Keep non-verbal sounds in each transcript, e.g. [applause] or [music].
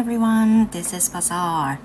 everyone, this is Bazaar.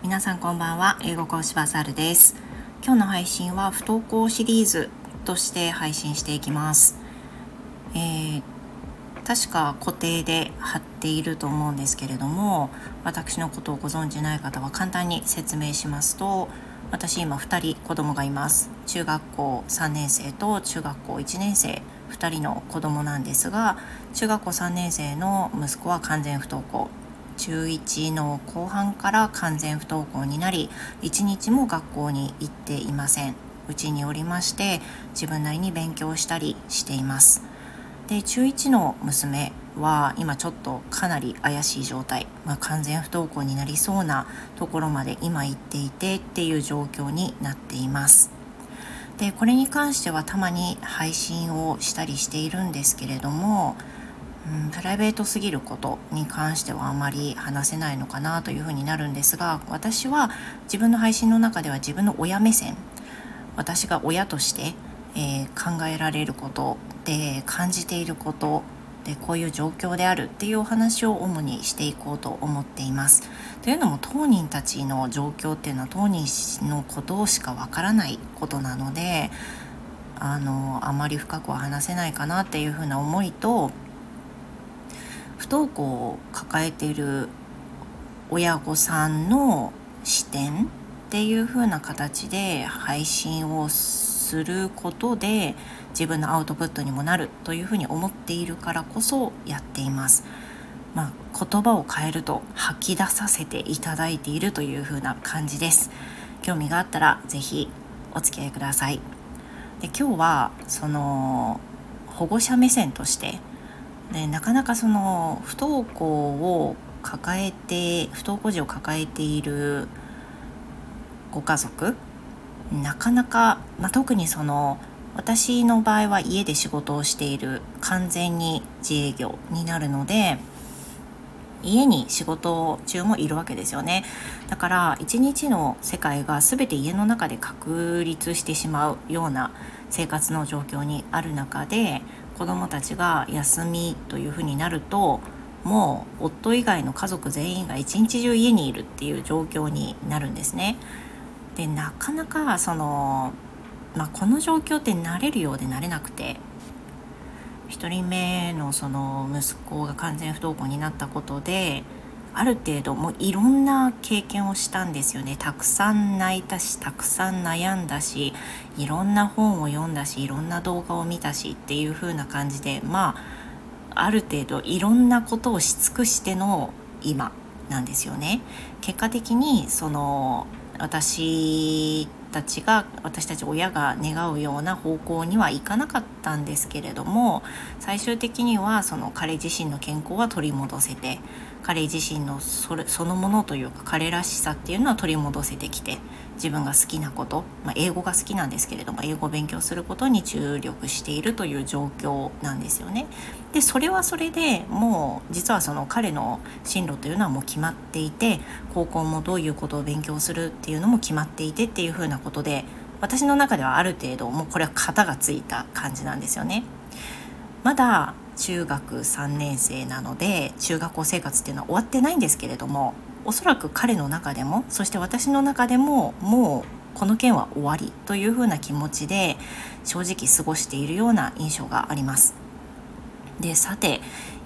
皆さんこんばんは、英語講師バザールです。今日の配信は不登校シリーズとして配信していきます。えー、確か固定で貼っていると思うんですけれども、私のことをご存じない方は簡単に説明しますと、私今2人子供がいます。中学校3年生と中学校1年生。2人の子供なんですが中学校3年生の息子は完全不登校中1の後半から完全不登校になり1日も学校に行っていません。うちにおりまして自分なりに勉強したりしています。で中1の娘は今ちょっとかなり怪しい状態、まあ、完全不登校になりそうなところまで今行っていてっていう状況になっています。でこれに関してはたまに配信をしたりしているんですけれども、うん、プライベートすぎることに関してはあまり話せないのかなというふうになるんですが私は自分の配信の中では自分の親目線私が親として、えー、考えられることで感じていることでこういう状況であるっていうお話を主にしていこうと思っています。というのも当人たちの状況っていうのは当人のことしかわからないことなのであのあまり深くは話せないかなっていうふうな思いと不登校を抱えている親御さんの視点っていう風な形で配信をすることで自分のアウトプットにもなるというふうに思っているからこそやっています。まあ、言葉を変えると吐き出させていただいているというふうな感じです。興味があったら是非お付き合いください。で今日はその保護者目線としてでなかなかその不登校を抱えて不登校児を抱えているご家族なかなか、まあ、特にその私の場合は家で仕事をしている完全に自営業になるので家に仕事中もいるわけですよね。だから一日の世界が全て家の中で確立してしまうような生活の状況にある中で子どもたちが休みというふうになるともう夫以外の家族全員が一日中家にいるっていう状況になるんですね。でなかなかそのまあ、この状況って慣れるようで慣れなくて1人目のその息子が完全不登校になったことである程度もういろんな経験をしたんですよねたくさん泣いたしたくさん悩んだしいろんな本を読んだしいろんな動画を見たしっていう風な感じでまあある程度いろんなことをし尽くしての今なんですよね。結果的にその私たちが私たち親が願うような方向にはいかなかったんですけれども最終的にはその彼自身の健康は取り戻せて彼自身のそれそのものというか彼らしさっていうのは取り戻せてきて自分が好きなこと、まあ、英語が好きなんですけれども英語を勉強することに注力しているという状況なんですよね。でそれはそれでもう実はその彼の進路というのはもう決まっていて高校もどういうことを勉強するっていうのも決まっていてっていうふうなことで私の中ではある程度もうこれは型がついた感じなんですよね。まだ中学3年生なので中学校生活っていうのは終わってないんですけれどもおそらく彼の中でもそして私の中でももうこの件は終わりというふうな気持ちで正直過ごしているような印象があります。でさて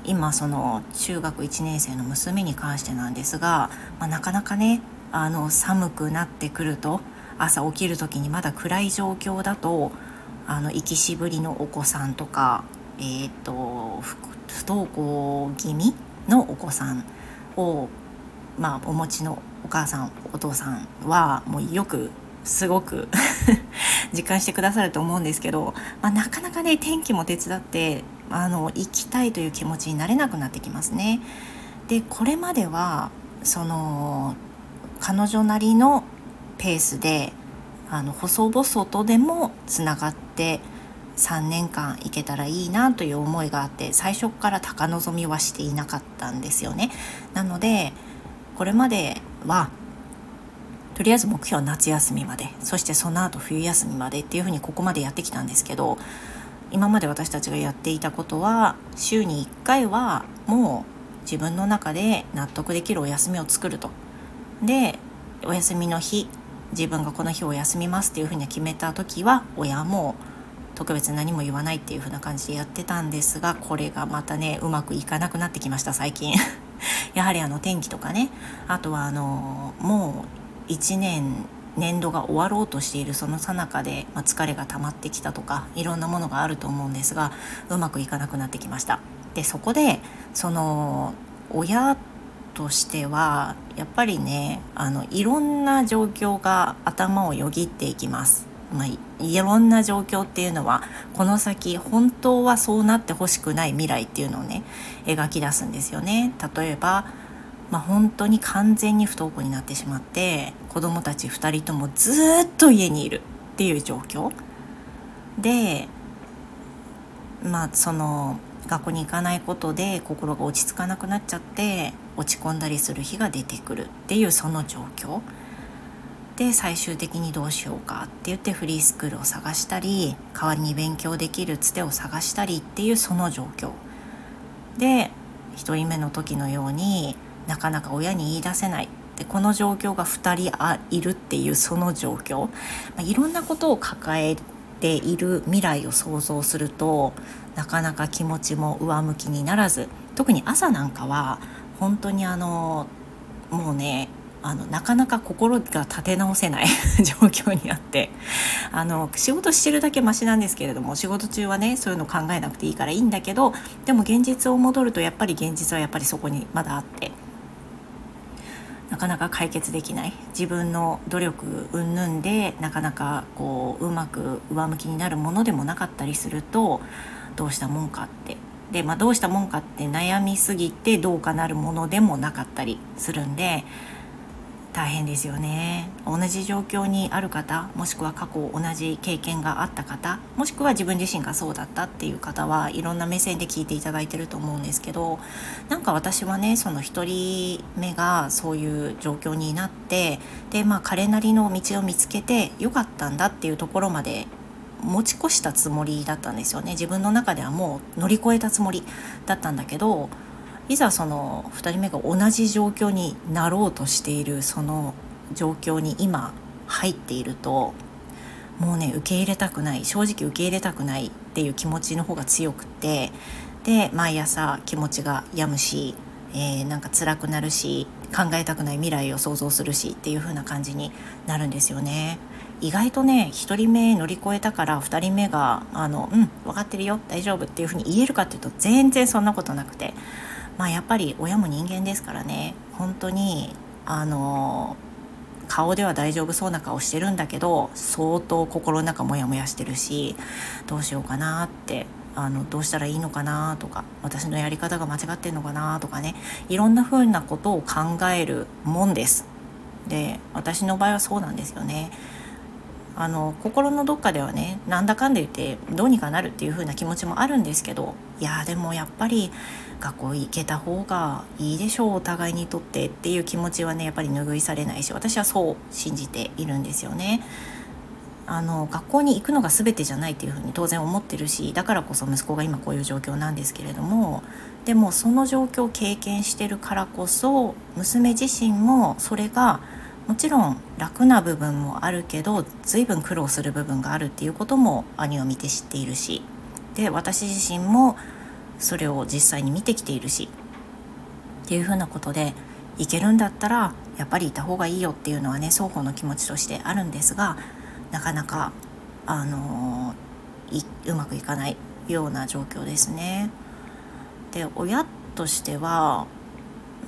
今その中学1年生の娘に関してなんですが、まあ、なかなかねあの寒くなってくると朝起きる時にまだ暗い状況だとあの行きしぶりのお子さんとかえーと、不登校気味のお子さんを、まあ、お持ちのお母さんお父さんはもうよくすごく [laughs] 実感してくださると思うんですけど、まあ、なかなかね天気も手伝ってあの行きたいという気持ちになれなくなってきますね。でこれまではその彼女なりのペースであの細々とでもつながって3年間行けたらいいなという思いがあって最初から高望みはしていなかったんですよね。なのでこれまではとりあえず目標は夏休みまでそしてその後冬休みまでっていうふうにここまでやってきたんですけど今まで私たちがやっていたことは週に1回はもう自分の中で納得できるお休みを作ると。でお休みの日自分がこの日を休みますっていうふうに決めた時は親も特別何も言わないっていう風な感じでやってたんですがこれがまたねうまくいかなくなってきました最近。[laughs] やはりあの天気とかね。あとはあのもう1年年度が終わろうとしているその最中で、まあ、疲れが溜まってきたとかいろんなものがあると思うんですがうまくいかなくなってきました。でそこでその親としてはやっぱりねあのいろんな状況が頭をよぎっていきます。まあ、いろんな状況っていうのはこの先本当はそうなってほしくない未来っていうのをね描き出すんですよね。例えば、まあ、本当に完全に不登校になってしまって子どもたち2人ともずっと家にいるっていう状況でまあその学校に行かないことで心が落ち着かなくなっちゃって落ち込んだりする日が出てくるっていうその状況。で最終的にどうしようかって言ってフリースクールを探したり代わりに勉強できるつてを探したりっていうその状況。で1人目の時のようになかなか親に言い出せないでこの状況が2人いるっていうその状況、まあ、いろんなことを抱えている未来を想像するとなかなか気持ちも上向きにならず特に朝なんかは本当にあのもうねあのなかなか心が立て直せない [laughs] 状況にあってあの仕事してるだけマシなんですけれども仕事中はねそういうの考えなくていいからいいんだけどでも現実を戻るとやっぱり現実はやっぱりそこにまだあってなかなか解決できない。自分の努力云々でなかなかこううまく上向きになるものでもなかったりするとどうしたもんかって。で、まあ、どうしたもんかって悩みすぎてどうかなるものでもなかったりするんで大変ですよね。同じ状況にある方もしくは過去同じ経験があった方もしくは自分自身がそうだったっていう方はいろんな目線で聞いていただいてると思うんですけどなんか私はねその1人目がそういう状況になってでまあ彼なりの道を見つけてよかったんだっていうところまで持ち越したつもりだったんですよね。自分の中ではもう乗り越えたつもりだったんだけどいざその2人目が同じ状況になろうとしているその状況に今入っているともうね受け入れたくない正直受け入れたくないっていう気持ちの方が強くってで毎朝気持ちが病むし、えー、なんか辛くなるし考えたくない未来を想像するしっていう風な感じになるんですよね。意外とね1人目乗り越えたから2人目が「あのうん分かってるよ大丈夫」っていう風に言えるかっていうと全然そんなことなくてまあやっぱり親も人間ですからね本当にあの顔では大丈夫そうな顔してるんだけど相当心の中モヤモヤしてるしどうしようかなってあのどうしたらいいのかなとか私のやり方が間違ってんのかなとかねいろんな風なことを考えるもんです。で私の場合はそうなんですよね。あの心のどっかではねなんだかんで言ってどうにかなるっていう風な気持ちもあるんですけどいやでもやっぱり学校行けた方がいいでしょうお互いにとってっていう気持ちはねやっぱり拭いされないし私はそう信じているんですよね。あの学校に行くのが全てじゃないっていうふうに当然思ってるしだからこそ息子が今こういう状況なんですけれどもでもその状況を経験してるからこそ娘自身もそれがもちろん楽な部分もあるけど随分苦労する部分があるっていうことも兄を見て知っているしで私自身もそれを実際に見てきているしっていうふうなことでいけるんだったらやっぱりいた方がいいよっていうのはね双方の気持ちとしてあるんですがなかなかあのうまくいかないような状況ですね。で親としては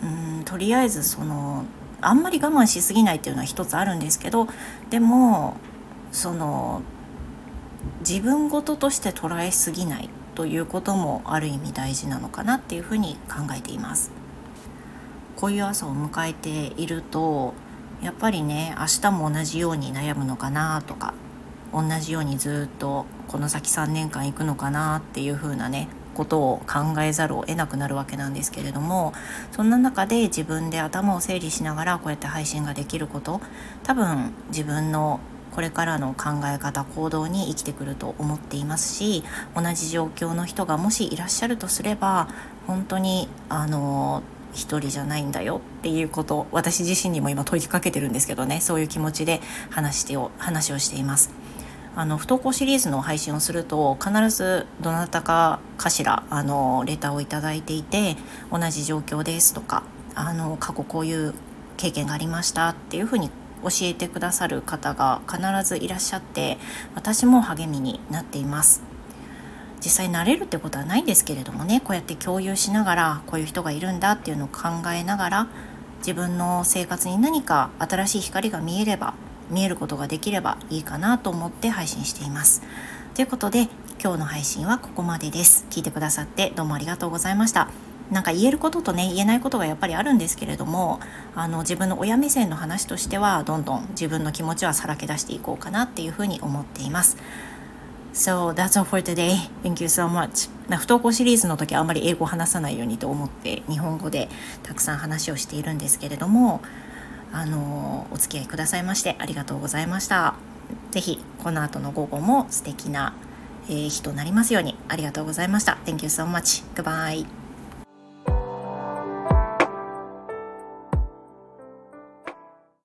うんとりあえずそのあんまり我慢しすぎないっていうのは一つあるんですけどでもその自分事として捉えすぎないということもある意味大事なのかなっていうふうに考えています。こういう朝を迎えているとやっぱりね明日も同じように悩むのかなとか同じようにずっとこの先3年間行くのかなっていう風なねことを考えざるを得なくなるわけなんですけれどもそんな中で自分で頭を整理しながらこうやって配信ができること多分自分のこれからの考え方行動に生きてくると思っていますし同じ状況の人がもしいらっしゃるとすれば本当にあの一人じゃないんだよっていうこと私自身にも今問いかけてるんですけどねそういう気持ちで話してを話をしています。あの不登校シリーズの配信をすると必ずどなたかかしらあのレターを頂いていて同じ状況ですとかあの過去こういう経験がありましたっていうふうに教えてくださる方が必ずいらっしゃって私も励みになっています。実際慣れるってことはないんですけれどもねこうやって共有しながらこういう人がいるんだっていうのを考えながら自分の生活に何か新しい光が見えれば見えることができればいいかなと思って配信しています。ということで今日の配信はここまでです。聞いてくださってどうもありがとうございました。なんか言えることとね言えないことがやっぱりあるんですけれどもあの自分の親目線の話としてはどんどん自分の気持ちはさらけ出していこうかなっていうふうに思っています。So that's all for today. Thank you so much. 不登校シリーズの時はあんまり英語を話さないようにと思って日本語でたくさん話をしているんですけれどもあのお付き合いくださいましてありがとうございました。ぜひこの後の午後も素敵な、え、日となりますようにありがとうございました。Thank you so much. Goodbye.